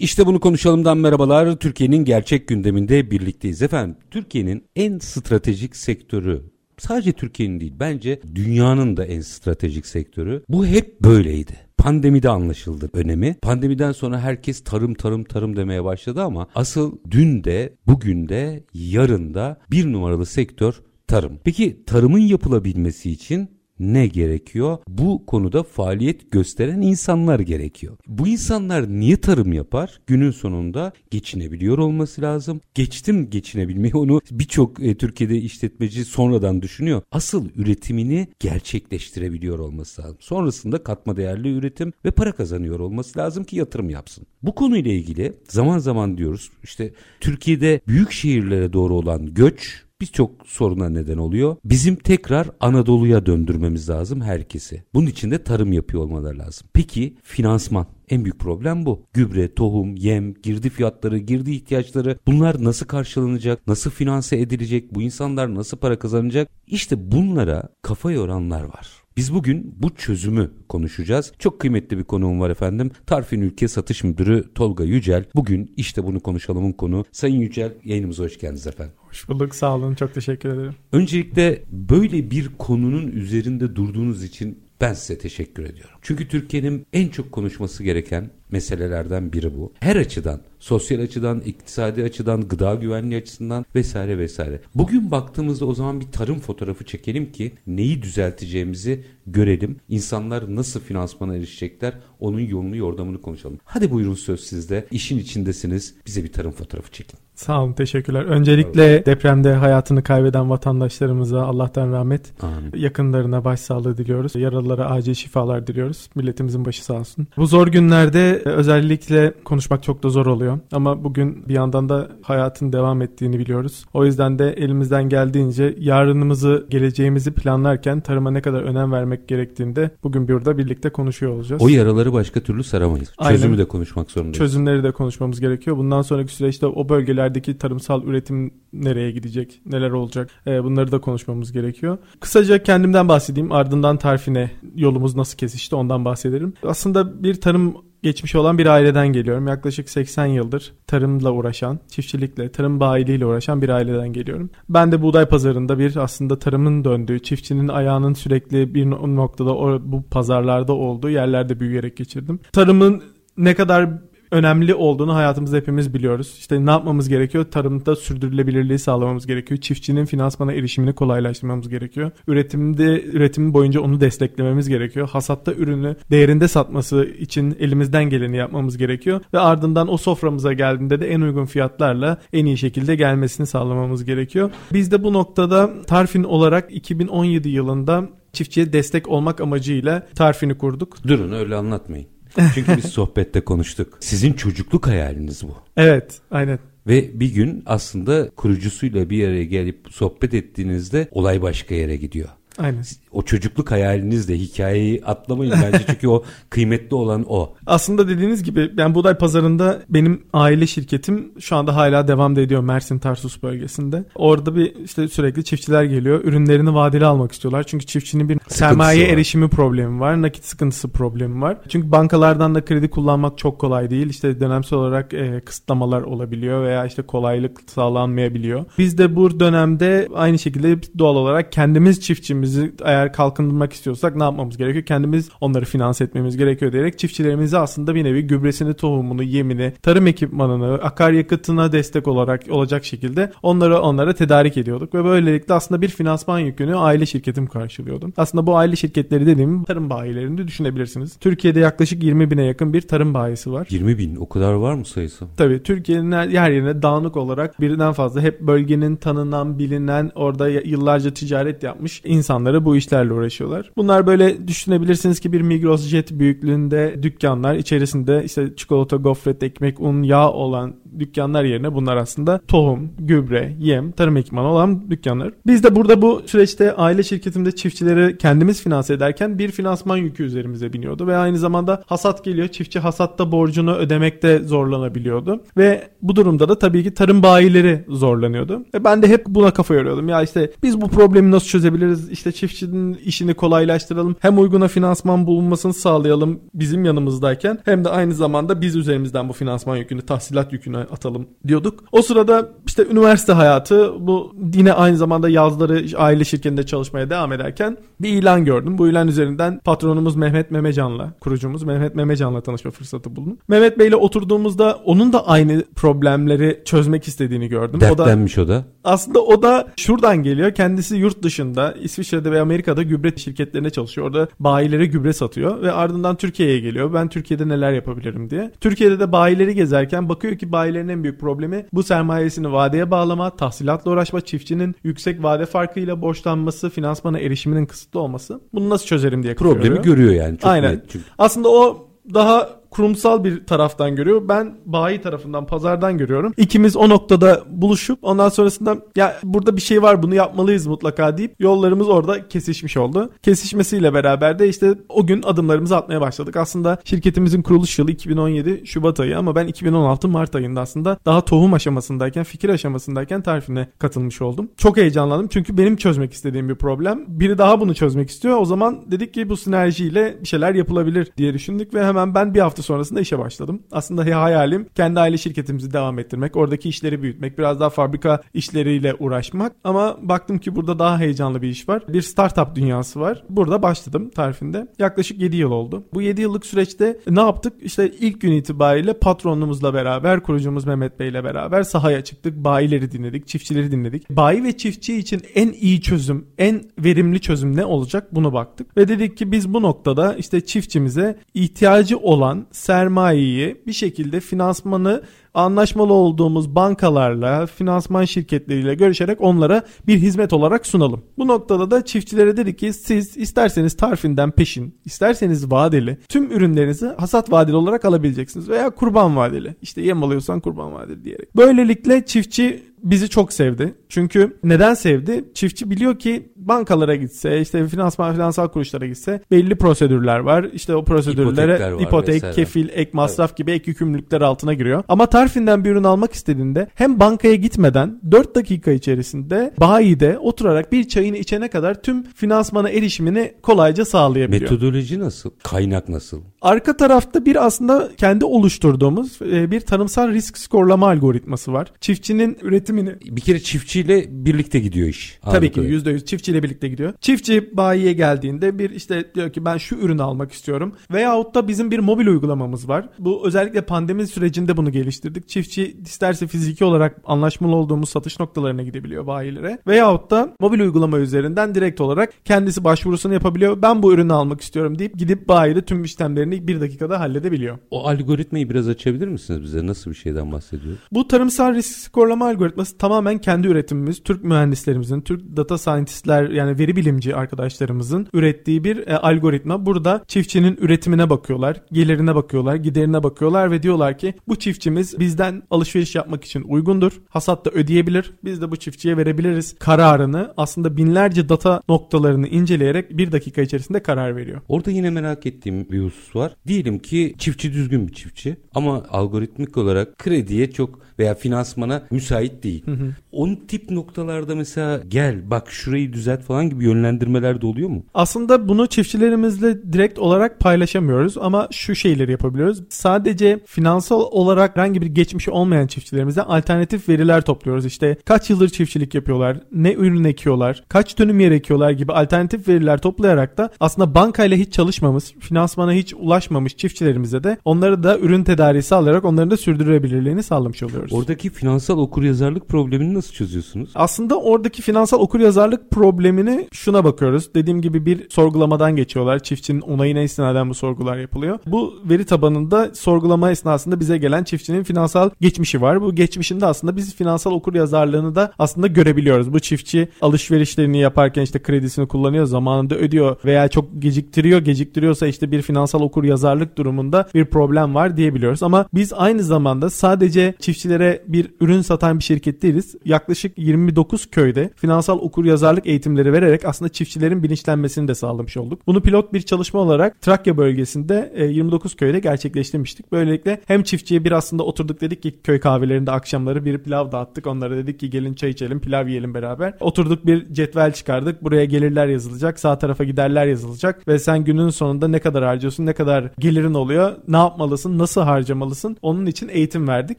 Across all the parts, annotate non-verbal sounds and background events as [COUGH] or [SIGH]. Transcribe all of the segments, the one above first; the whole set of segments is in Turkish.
İşte bunu konuşalımdan merhabalar. Türkiye'nin gerçek gündeminde birlikteyiz efendim. Türkiye'nin en stratejik sektörü sadece Türkiye'nin değil bence dünyanın da en stratejik sektörü. Bu hep böyleydi. Pandemide anlaşıldı önemi. Pandemiden sonra herkes tarım tarım tarım demeye başladı ama asıl dün de bugün de yarın da bir numaralı sektör tarım. Peki tarımın yapılabilmesi için ne gerekiyor? Bu konuda faaliyet gösteren insanlar gerekiyor. Bu insanlar niye tarım yapar? Günün sonunda geçinebiliyor olması lazım. Geçtim geçinebilmeyi onu birçok e, Türkiye'de işletmeci sonradan düşünüyor. Asıl üretimini gerçekleştirebiliyor olması lazım. Sonrasında katma değerli üretim ve para kazanıyor olması lazım ki yatırım yapsın. Bu konuyla ilgili zaman zaman diyoruz işte Türkiye'de büyük şehirlere doğru olan göç birçok soruna neden oluyor. Bizim tekrar Anadolu'ya döndürmemiz lazım herkesi. Bunun için de tarım yapıyor olmaları lazım. Peki finansman en büyük problem bu. Gübre, tohum, yem, girdi fiyatları, girdi ihtiyaçları bunlar nasıl karşılanacak? Nasıl finanse edilecek? Bu insanlar nasıl para kazanacak? İşte bunlara kafa yoranlar var. Biz bugün bu çözümü konuşacağız. Çok kıymetli bir konuğum var efendim. Tarfin Ülke Satış Müdürü Tolga Yücel. Bugün işte bunu konuşalımın konu. Sayın Yücel yayınımıza hoş geldiniz efendim. Hoş bulduk sağ olun çok teşekkür ederim. Öncelikle böyle bir konunun üzerinde durduğunuz için ben size teşekkür ediyorum. Çünkü Türkiye'nin en çok konuşması gereken meselelerden biri bu. Her açıdan, sosyal açıdan, iktisadi açıdan, gıda güvenliği açısından vesaire vesaire. Bugün baktığımızda o zaman bir tarım fotoğrafı çekelim ki neyi düzelteceğimizi görelim. İnsanlar nasıl finansmana erişecekler onun yolunu yordamını konuşalım. Hadi buyurun söz sizde. İşin içindesiniz. Bize bir tarım fotoğrafı çekin. Sağ olun teşekkürler. Öncelikle depremde hayatını kaybeden vatandaşlarımıza Allah'tan rahmet, Amin. yakınlarına başsağlığı diliyoruz. Yaralılara acil şifalar diliyoruz. Milletimizin başı sağ olsun. Bu zor günlerde özellikle konuşmak çok da zor oluyor. Ama bugün bir yandan da hayatın devam ettiğini biliyoruz. O yüzden de elimizden geldiğince yarınımızı, geleceğimizi planlarken tarıma ne kadar önem vermek gerektiğinde bugün burada birlikte konuşuyor olacağız. O yaraları başka türlü saramayız. Aynen. Çözümü de konuşmak zorundayız. Çözümleri de konuşmamız gerekiyor. Bundan sonraki süreçte o bölgelerdeki tarımsal üretim nereye gidecek, neler olacak e, bunları da konuşmamız gerekiyor. Kısaca kendimden bahsedeyim ardından tarifine yolumuz nasıl kesişti ondan bahsedelim. Aslında bir tarım geçmiş olan bir aileden geliyorum. Yaklaşık 80 yıldır tarımla uğraşan, çiftçilikle, tarım bayiliğiyle uğraşan bir aileden geliyorum. Ben de buğday pazarında bir aslında tarımın döndüğü, çiftçinin ayağının sürekli bir noktada bu pazarlarda olduğu yerlerde büyüyerek geçirdim. Tarımın ne kadar önemli olduğunu hayatımızda hepimiz biliyoruz. İşte ne yapmamız gerekiyor? Tarımda sürdürülebilirliği sağlamamız gerekiyor. Çiftçinin finansmana erişimini kolaylaştırmamız gerekiyor. Üretimde üretim boyunca onu desteklememiz gerekiyor. Hasatta ürünü değerinde satması için elimizden geleni yapmamız gerekiyor ve ardından o soframıza geldiğinde de en uygun fiyatlarla en iyi şekilde gelmesini sağlamamız gerekiyor. Biz de bu noktada Tarfin olarak 2017 yılında çiftçiye destek olmak amacıyla Tarfin'i kurduk. Durun öyle anlatmayın. [LAUGHS] Çünkü biz sohbette konuştuk. Sizin çocukluk hayaliniz bu. Evet, aynen. Ve bir gün aslında kurucusuyla bir araya gelip sohbet ettiğinizde olay başka yere gidiyor. Aynen. O çocukluk hayalinizle hikayeyi atlamayın bence çünkü o kıymetli olan o. Aslında dediğiniz gibi ben buğday pazarında benim aile şirketim şu anda hala devam ediyor Mersin Tarsus bölgesinde. Orada bir işte sürekli çiftçiler geliyor. Ürünlerini vadeli almak istiyorlar. Çünkü çiftçinin bir sıkıntısı sermaye var. erişimi problemi var. Nakit sıkıntısı problemi var. Çünkü bankalardan da kredi kullanmak çok kolay değil. İşte dönemsel olarak e, kısıtlamalar olabiliyor veya işte kolaylık sağlanmayabiliyor. Biz de bu dönemde aynı şekilde doğal olarak kendimiz çiftçimizi eğer kalkındırmak istiyorsak ne yapmamız gerekiyor? Kendimiz onları finanse etmemiz gerekiyor diyerek çiftçilerimize aslında bir nevi gübresini, tohumunu, yemini, tarım ekipmanını, akaryakıtına destek olarak olacak şekilde onları onlara tedarik ediyorduk ve böylelikle aslında bir finansman yükünü aile şirketim karşılıyordu. Aslında bu aile şirketleri dediğim tarım bayilerini düşünebilirsiniz. Türkiye'de yaklaşık 20 bine yakın bir tarım bayisi var. 20 bin o kadar var mı sayısı? Tabii Türkiye'nin her yerine dağınık olarak birden fazla hep bölgenin tanınan, bilinen, orada yıllarca ticaret yapmış insan insanları bu işlerle uğraşıyorlar. Bunlar böyle düşünebilirsiniz ki bir Migros Jet büyüklüğünde dükkanlar içerisinde işte çikolata, gofret, ekmek, un, yağ olan dükkanlar yerine bunlar aslında tohum, gübre, yem, tarım ekipmanı olan dükkanlar. Biz de burada bu süreçte aile şirketimde çiftçileri kendimiz finanse ederken bir finansman yükü üzerimize biniyordu ve aynı zamanda hasat geliyor. Çiftçi hasatta borcunu ödemekte zorlanabiliyordu ve bu durumda da tabii ki tarım bayileri zorlanıyordu. Ve ben de hep buna kafa yoruyordum. Ya işte biz bu problemi nasıl çözebiliriz? İşte çiftçinin işini kolaylaştıralım. Hem uyguna finansman bulunmasını sağlayalım bizim yanımızdayken hem de aynı zamanda biz üzerimizden bu finansman yükünü, tahsilat yükünü atalım diyorduk. O sırada işte üniversite hayatı bu yine aynı zamanda yazları aile şirketinde çalışmaya devam ederken bir ilan gördüm. Bu ilan üzerinden patronumuz Mehmet Memecan'la, kurucumuz Mehmet Memecan'la tanışma fırsatı buldum. Mehmet Bey'le oturduğumuzda onun da aynı problemleri çözmek istediğini gördüm. Dertlenmiş o da. O da aslında o da şuradan geliyor. Kendisi yurt dışında İsviçre'de ve Amerika'da gübre şirketlerine çalışıyor. Orada bayilere gübre satıyor ve ardından Türkiye'ye geliyor. Ben Türkiye'de neler yapabilirim diye. Türkiye'de de bayileri gezerken bakıyor ki bayilerin en büyük problemi bu sermayesini vadeye bağlama, tahsilatla uğraşma, çiftçinin yüksek vade farkıyla borçlanması, finansmana erişiminin kısıtlı olması. Bunu nasıl çözerim diye Problemi görüyor, yani. Çok Aynen. Net çünkü. Aslında o daha kurumsal bir taraftan görüyor. Ben bayi tarafından, pazardan görüyorum. İkimiz o noktada buluşup ondan sonrasında ya burada bir şey var bunu yapmalıyız mutlaka deyip yollarımız orada kesişmiş oldu. Kesişmesiyle beraber de işte o gün adımlarımızı atmaya başladık. Aslında şirketimizin kuruluş yılı 2017 Şubat ayı ama ben 2016 Mart ayında aslında daha tohum aşamasındayken, fikir aşamasındayken tarifine katılmış oldum. Çok heyecanlandım çünkü benim çözmek istediğim bir problem. Biri daha bunu çözmek istiyor. O zaman dedik ki bu sinerjiyle bir şeyler yapılabilir diye düşündük ve hemen ben bir hafta hafta sonrasında işe başladım. Aslında hayalim kendi aile şirketimizi devam ettirmek, oradaki işleri büyütmek, biraz daha fabrika işleriyle uğraşmak. Ama baktım ki burada daha heyecanlı bir iş var. Bir startup dünyası var. Burada başladım tarifinde. Yaklaşık 7 yıl oldu. Bu 7 yıllık süreçte ne yaptık? İşte ilk gün itibariyle patronumuzla beraber, kurucumuz Mehmet Bey ile beraber sahaya çıktık. Bayileri dinledik, çiftçileri dinledik. Bayi ve çiftçi için en iyi çözüm, en verimli çözüm ne olacak? Bunu baktık. Ve dedik ki biz bu noktada işte çiftçimize ihtiyacı olan sermayeyi bir şekilde finansmanı anlaşmalı olduğumuz bankalarla, finansman şirketleriyle görüşerek onlara bir hizmet olarak sunalım. Bu noktada da çiftçilere dedik ki siz isterseniz tarifinden peşin, isterseniz vadeli tüm ürünlerinizi hasat vadeli olarak alabileceksiniz veya kurban vadeli. İşte yem alıyorsan kurban vadeli diyerek. Böylelikle çiftçi bizi çok sevdi. Çünkü neden sevdi? Çiftçi biliyor ki bankalara gitse, işte finansman finansal kuruluşlara gitse belli prosedürler var. İşte o prosedürlere ipotek, kefil, ek masraf evet. gibi ek yükümlülükler altına giriyor. Ama Tarfin'den bir ürün almak istediğinde hem bankaya gitmeden 4 dakika içerisinde bayide oturarak bir çayını içene kadar tüm finansmana erişimini kolayca sağlayabiliyor. Metodoloji nasıl? Kaynak nasıl? Arka tarafta bir aslında kendi oluşturduğumuz e, bir tanımsal risk skorlama algoritması var. Çiftçinin üretimini... Bir kere çiftçiyle birlikte gidiyor iş. Tabii ki %100 çiftçiyle birlikte gidiyor. Çiftçi bayiye geldiğinde bir işte diyor ki ben şu ürünü almak istiyorum. Veyahut da bizim bir mobil uygulamamız var. Bu özellikle pandemi sürecinde bunu geliştirdik. Çiftçi isterse fiziki olarak anlaşmalı olduğumuz satış noktalarına gidebiliyor bayilere. Veyahut da mobil uygulama üzerinden direkt olarak kendisi başvurusunu yapabiliyor. Ben bu ürünü almak istiyorum deyip gidip bayide tüm işlemlerini işlemlerini bir dakikada halledebiliyor. O algoritmayı biraz açabilir misiniz bize? Nasıl bir şeyden bahsediyor? Bu tarımsal risk skorlama algoritması tamamen kendi üretimimiz, Türk mühendislerimizin, Türk data scientistler yani veri bilimci arkadaşlarımızın ürettiği bir e, algoritma. Burada çiftçinin üretimine bakıyorlar, gelirine bakıyorlar, giderine bakıyorlar ve diyorlar ki bu çiftçimiz bizden alışveriş yapmak için uygundur. Hasat da ödeyebilir. Biz de bu çiftçiye verebiliriz kararını aslında binlerce data noktalarını inceleyerek bir dakika içerisinde karar veriyor. Orada yine merak ettiğim bir husus var var. Diyelim ki çiftçi düzgün bir çiftçi ama algoritmik olarak krediye çok veya finansmana müsait değil. Hı hı. Onun tip noktalarda mesela gel bak şurayı düzelt falan gibi yönlendirmeler de oluyor mu? Aslında bunu çiftçilerimizle direkt olarak paylaşamıyoruz ama şu şeyleri yapabiliyoruz. Sadece finansal olarak herhangi bir geçmişi olmayan çiftçilerimize alternatif veriler topluyoruz. İşte kaç yıldır çiftçilik yapıyorlar, ne ürün ekiyorlar, kaç dönüm yer ekiyorlar gibi alternatif veriler toplayarak da aslında bankayla hiç çalışmamız, finansmana hiç ulaşmamız ulaşmamış çiftçilerimize de onları da ürün tedariği sağlayarak onların da sürdürülebilirliğini sağlamış oluyoruz. Oradaki finansal okuryazarlık problemini nasıl çözüyorsunuz? Aslında oradaki finansal okuryazarlık problemini şuna bakıyoruz. Dediğim gibi bir sorgulamadan geçiyorlar. Çiftçinin onayına istinaden bu sorgular yapılıyor. Bu veri tabanında sorgulama esnasında bize gelen çiftçinin finansal geçmişi var. Bu geçmişinde aslında biz finansal okuryazarlığını da aslında görebiliyoruz. Bu çiftçi alışverişlerini yaparken işte kredisini kullanıyor, zamanında ödüyor veya çok geciktiriyor. Geciktiriyorsa işte bir finansal okuryazarlık durumunda bir problem var diyebiliyoruz. Ama biz aynı zamanda sadece çiftçilere bir ürün satan bir şirket değiliz. Yaklaşık 29 köyde finansal okuryazarlık eğitimleri vererek aslında çiftçilerin bilinçlenmesini de sağlamış olduk. Bunu pilot bir çalışma olarak Trakya bölgesinde 29 e, köyde gerçekleştirmiştik. Böylelikle hem çiftçiye bir aslında oturduk dedik ki köy kahvelerinde akşamları bir pilav dağıttık. Onlara dedik ki gelin çay içelim, pilav yiyelim beraber. Oturduk bir cetvel çıkardık. Buraya gelirler yazılacak, sağ tarafa giderler yazılacak ve sen günün sonunda ne kadar harcıyorsun, ne kadar gelirin oluyor, ne yapmalısın, nasıl harcamalısın onun için eğitim verdik.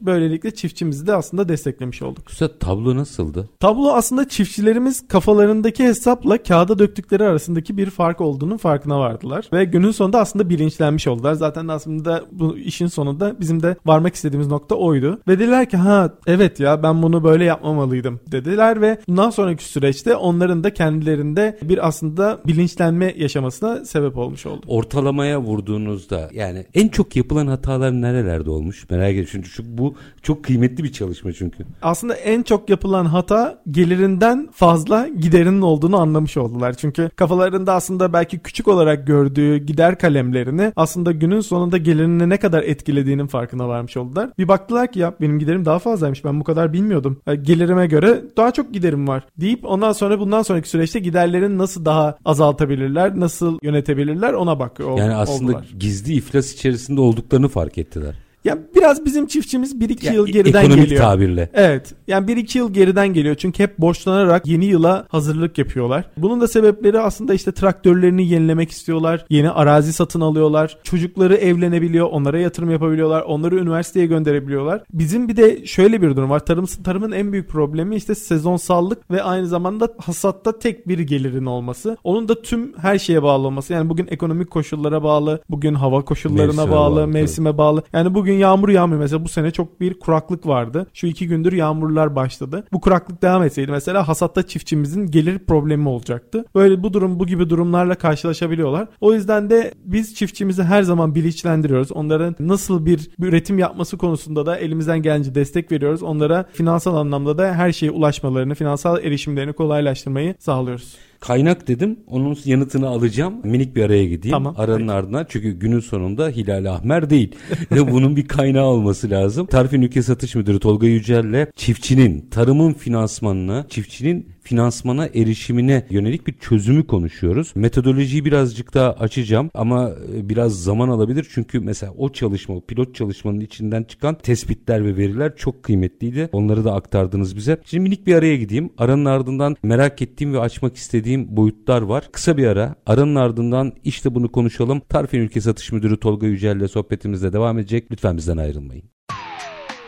Böylelikle çiftçimizi de aslında desteklemiş olduk. Üstad tablo nasıldı? Tablo aslında çiftçilerimiz kafalarındaki hesapla kağıda döktükleri arasındaki bir fark olduğunun farkına vardılar. Ve günün sonunda aslında bilinçlenmiş oldular. Zaten aslında bu işin sonunda bizim de varmak istediğimiz nokta oydu. Ve dediler ki ha evet ya ben bunu böyle yapmamalıydım dediler ve bundan sonraki süreçte onların da kendilerinde bir aslında bilinçlenme yaşamasına sebep olmuş oldu. Ortalamaya vurduğunuzda yani en çok yapılan hatalar nerelerde olmuş? Merak ediyorum çünkü şu, bu çok kıymetli bir çalışma çünkü. Aslında en çok yapılan hata gelirinden fazla giderinin olduğunu anlamış oldular. Çünkü kafalarında aslında belki küçük olarak gördüğü gider kalemlerini aslında günün sonunda gelirini ne kadar etkilediğinin farkına varmış oldular. Bir baktılar ki ya benim giderim daha fazlaymış ben bu kadar bilmiyordum. gelirime göre daha çok giderim var deyip ondan sonra bundan sonraki süreçte giderlerin nasıl daha azaltabilirler, nasıl yönetebilirler ona bakıyor. Yani aslında oldular. Gizli iflas içerisinde olduklarını fark ettiler. Ya biraz bizim çiftçimiz 1-2 yıl geriden ekonomik geliyor. tabirle. Evet. Yani 1-2 yıl geriden geliyor. Çünkü hep borçlanarak yeni yıla hazırlık yapıyorlar. Bunun da sebepleri aslında işte traktörlerini yenilemek istiyorlar. Yeni arazi satın alıyorlar. Çocukları evlenebiliyor. Onlara yatırım yapabiliyorlar. Onları üniversiteye gönderebiliyorlar. Bizim bir de şöyle bir durum var. Tarım, tarımın en büyük problemi işte sezonsallık ve aynı zamanda hasatta tek bir gelirin olması. Onun da tüm her şeye bağlı olması. Yani bugün ekonomik koşullara bağlı. Bugün hava koşullarına mevsime bağlı, bağlı. Mevsime bağlı. Yani bugün gün yağmur yağmıyor. Mesela bu sene çok bir kuraklık vardı. Şu iki gündür yağmurlar başladı. Bu kuraklık devam etseydi mesela hasatta çiftçimizin gelir problemi olacaktı. Böyle bu durum bu gibi durumlarla karşılaşabiliyorlar. O yüzden de biz çiftçimizi her zaman bilinçlendiriyoruz. Onların nasıl bir üretim yapması konusunda da elimizden gelince destek veriyoruz. Onlara finansal anlamda da her şeye ulaşmalarını, finansal erişimlerini kolaylaştırmayı sağlıyoruz. Kaynak dedim. Onun yanıtını alacağım. Minik bir araya gideyim. Tamam, Aranın peki. ardından. Çünkü günün sonunda Hilal Ahmer değil. Ve [LAUGHS] bunun bir kaynağı olması lazım. Tarifin Ülke Satış Müdürü Tolga Yücel'le çiftçinin, tarımın finansmanına, çiftçinin finansmana erişimine yönelik bir çözümü konuşuyoruz. Metodolojiyi birazcık daha açacağım ama e, biraz zaman alabilir çünkü mesela o çalışma, o pilot çalışmanın içinden çıkan tespitler ve veriler çok kıymetliydi. Onları da aktardınız bize. Şimdi minik bir araya gideyim. Aranın ardından merak ettiğim ve açmak istediğim boyutlar var. Kısa bir ara. Aranın ardından işte bunu konuşalım. Tarifin Ülke Satış Müdürü Tolga Yücel ile sohbetimizde devam edecek. Lütfen bizden ayrılmayın.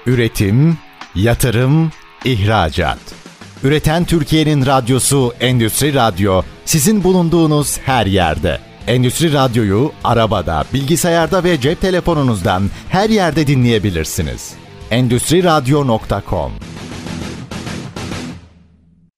Üretim, yatırım, ihracat. Üreten Türkiye'nin radyosu Endüstri Radyo sizin bulunduğunuz her yerde. Endüstri Radyo'yu arabada, bilgisayarda ve cep telefonunuzdan her yerde dinleyebilirsiniz. Endüstri Radyo.com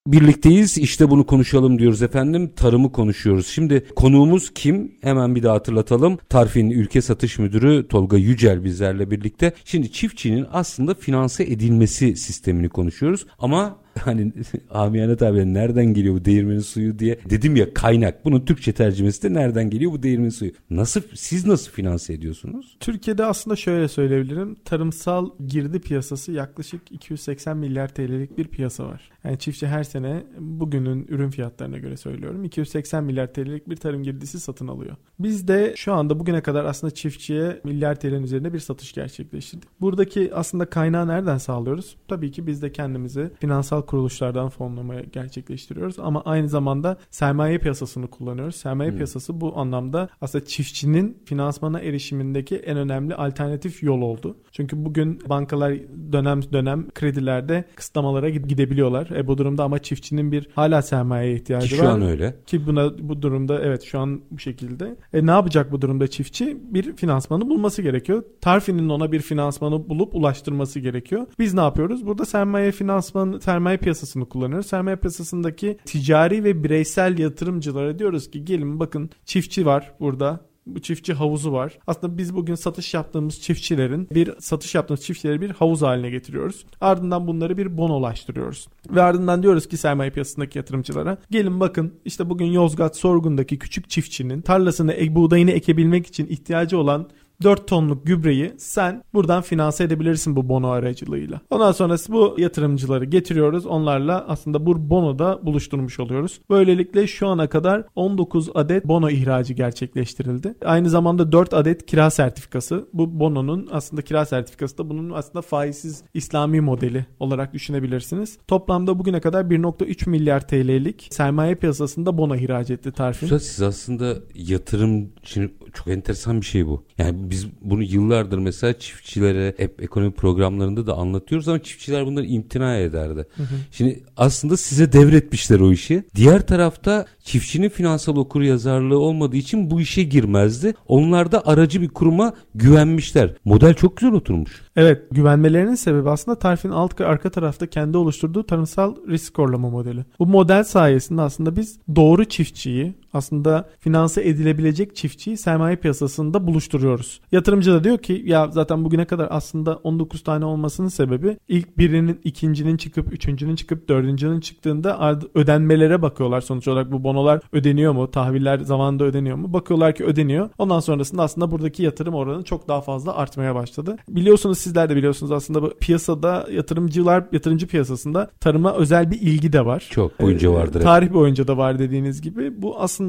Birlikteyiz işte bunu konuşalım diyoruz efendim tarımı konuşuyoruz. Şimdi konuğumuz kim hemen bir daha hatırlatalım. Tarfin Ülke Satış Müdürü Tolga Yücel bizlerle birlikte. Şimdi çiftçinin aslında finanse edilmesi sistemini konuşuyoruz ama [LAUGHS] hani amiyane tabirle nereden geliyor bu değirmenin suyu diye dedim ya kaynak. Bunun Türkçe tercümesi de nereden geliyor bu değirmenin suyu? Nasıl siz nasıl finanse ediyorsunuz? Türkiye'de aslında şöyle söyleyebilirim. Tarımsal girdi piyasası yaklaşık 280 milyar TL'lik bir piyasa var. Yani çiftçi her sene bugünün ürün fiyatlarına göre söylüyorum 280 milyar TL'lik bir tarım girdisi satın alıyor. Biz de şu anda bugüne kadar aslında çiftçiye milyar TL'nin üzerinde bir satış gerçekleştirdik. Buradaki aslında kaynağı nereden sağlıyoruz? Tabii ki biz de kendimizi finansal kuruluşlardan fonlama gerçekleştiriyoruz ama aynı zamanda sermaye piyasasını kullanıyoruz. Sermaye hmm. piyasası bu anlamda aslında çiftçinin finansmana erişimindeki en önemli alternatif yol oldu. Çünkü bugün bankalar dönem dönem kredilerde kısıtlamalara gidebiliyorlar. E bu durumda ama çiftçinin bir hala sermayeye ihtiyacı Ki var. şu an öyle. Ki buna bu durumda evet şu an bu şekilde. E ne yapacak bu durumda çiftçi? Bir finansmanı bulması gerekiyor. Tarfi'nin ona bir finansmanı bulup ulaştırması gerekiyor. Biz ne yapıyoruz? Burada sermaye finansman sermaye piyasasını kullanıyoruz. Sermaye piyasasındaki ticari ve bireysel yatırımcılara diyoruz ki gelin bakın çiftçi var burada bu çiftçi havuzu var. Aslında biz bugün satış yaptığımız çiftçilerin bir satış yaptığımız çiftçileri bir havuz haline getiriyoruz. Ardından bunları bir bonolaştırıyoruz. Ve ardından diyoruz ki sermaye piyasasındaki yatırımcılara gelin bakın işte bugün Yozgat Sorgun'daki küçük çiftçinin tarlasını buğdayını ekebilmek için ihtiyacı olan 4 tonluk gübreyi sen buradan finanse edebilirsin bu bono aracılığıyla. Ondan sonrası bu yatırımcıları getiriyoruz. Onlarla aslında bu bonoda buluşturmuş oluyoruz. Böylelikle şu ana kadar 19 adet bono ihracı gerçekleştirildi. Aynı zamanda 4 adet kira sertifikası. Bu bononun aslında kira sertifikası da bunun aslında faizsiz İslami modeli olarak düşünebilirsiniz. Toplamda bugüne kadar 1.3 milyar TL'lik sermaye piyasasında bono ihraç etti Tarfin. Siz aslında yatırım şimdi çok enteresan bir şey bu. Yani biz bunu yıllardır mesela çiftçilere hep ekonomi programlarında da anlatıyoruz ama çiftçiler bunları imtina ederdi. Hı hı. Şimdi aslında size devretmişler o işi. Diğer tarafta çiftçinin finansal okur yazarlığı olmadığı için bu işe girmezdi. Onlar da aracı bir kuruma güvenmişler. Model çok güzel oturmuş. Evet güvenmelerinin sebebi aslında Tarif'in alt arka tarafta kendi oluşturduğu tarımsal risk skorlama modeli. Bu model sayesinde aslında biz doğru çiftçiyi aslında finanse edilebilecek çiftçiyi sermaye piyasasında buluşturuyoruz. Yatırımcı da diyor ki ya zaten bugüne kadar aslında 19 tane olmasının sebebi ilk birinin, ikincinin çıkıp, üçüncünün çıkıp, dördüncünün çıktığında ödenmelere bakıyorlar sonuç olarak bu bonolar ödeniyor mu? Tahviller zamanında ödeniyor mu? Bakıyorlar ki ödeniyor. Ondan sonrasında aslında buradaki yatırım oranı çok daha fazla artmaya başladı. Biliyorsunuz sizler de biliyorsunuz aslında bu piyasada yatırımcılar, yatırımcı piyasasında tarıma özel bir ilgi de var. Çok boyunca vardır. Ee, tarih boyunca da var dediğiniz gibi. Bu aslında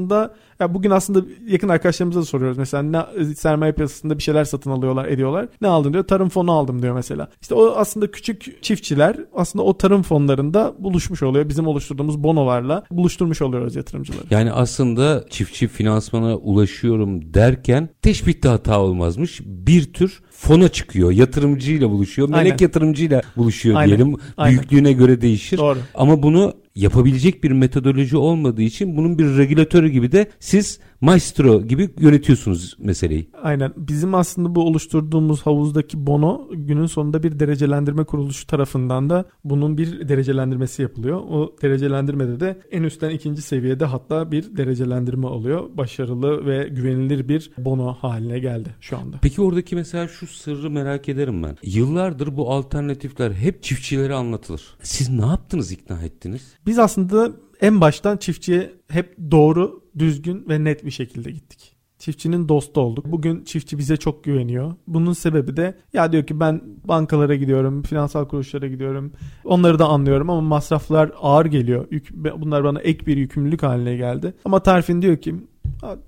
ya bugün aslında yakın arkadaşlarımıza da soruyoruz. Mesela ne, sermaye piyasasında bir şeyler satın alıyorlar, ediyorlar. Ne aldın diyor? Tarım fonu aldım diyor mesela. İşte o aslında küçük çiftçiler aslında o tarım fonlarında buluşmuş oluyor. Bizim oluşturduğumuz bonolarla buluşturmuş oluyoruz yatırımcıları. Yani aslında çiftçi finansmana ulaşıyorum derken teşbihte hata olmazmış. Bir tür fona çıkıyor. Yatırımcıyla buluşuyor. Melek Aynen. yatırımcıyla buluşuyor Aynen. diyelim. Aynen. Büyüklüğüne göre değişir. Doğru. Ama bunu yapabilecek bir metodoloji olmadığı için bunun bir regülatörü gibi de siz maestro gibi yönetiyorsunuz meseleyi. Aynen. Bizim aslında bu oluşturduğumuz havuzdaki bono günün sonunda bir derecelendirme kuruluşu tarafından da bunun bir derecelendirmesi yapılıyor. O derecelendirmede de en üstten ikinci seviyede hatta bir derecelendirme oluyor. Başarılı ve güvenilir bir bono haline geldi şu anda. Peki oradaki mesela şu sırrı merak ederim ben. Yıllardır bu alternatifler hep çiftçilere anlatılır. Siz ne yaptınız ikna ettiniz? Biz aslında en baştan çiftçiye hep doğru, düzgün ve net bir şekilde gittik. Çiftçinin dostu olduk. Bugün çiftçi bize çok güveniyor. Bunun sebebi de ya diyor ki ben bankalara gidiyorum, finansal kuruluşlara gidiyorum. Onları da anlıyorum ama masraflar ağır geliyor. Yük, bunlar bana ek bir yükümlülük haline geldi. Ama Tarifin diyor ki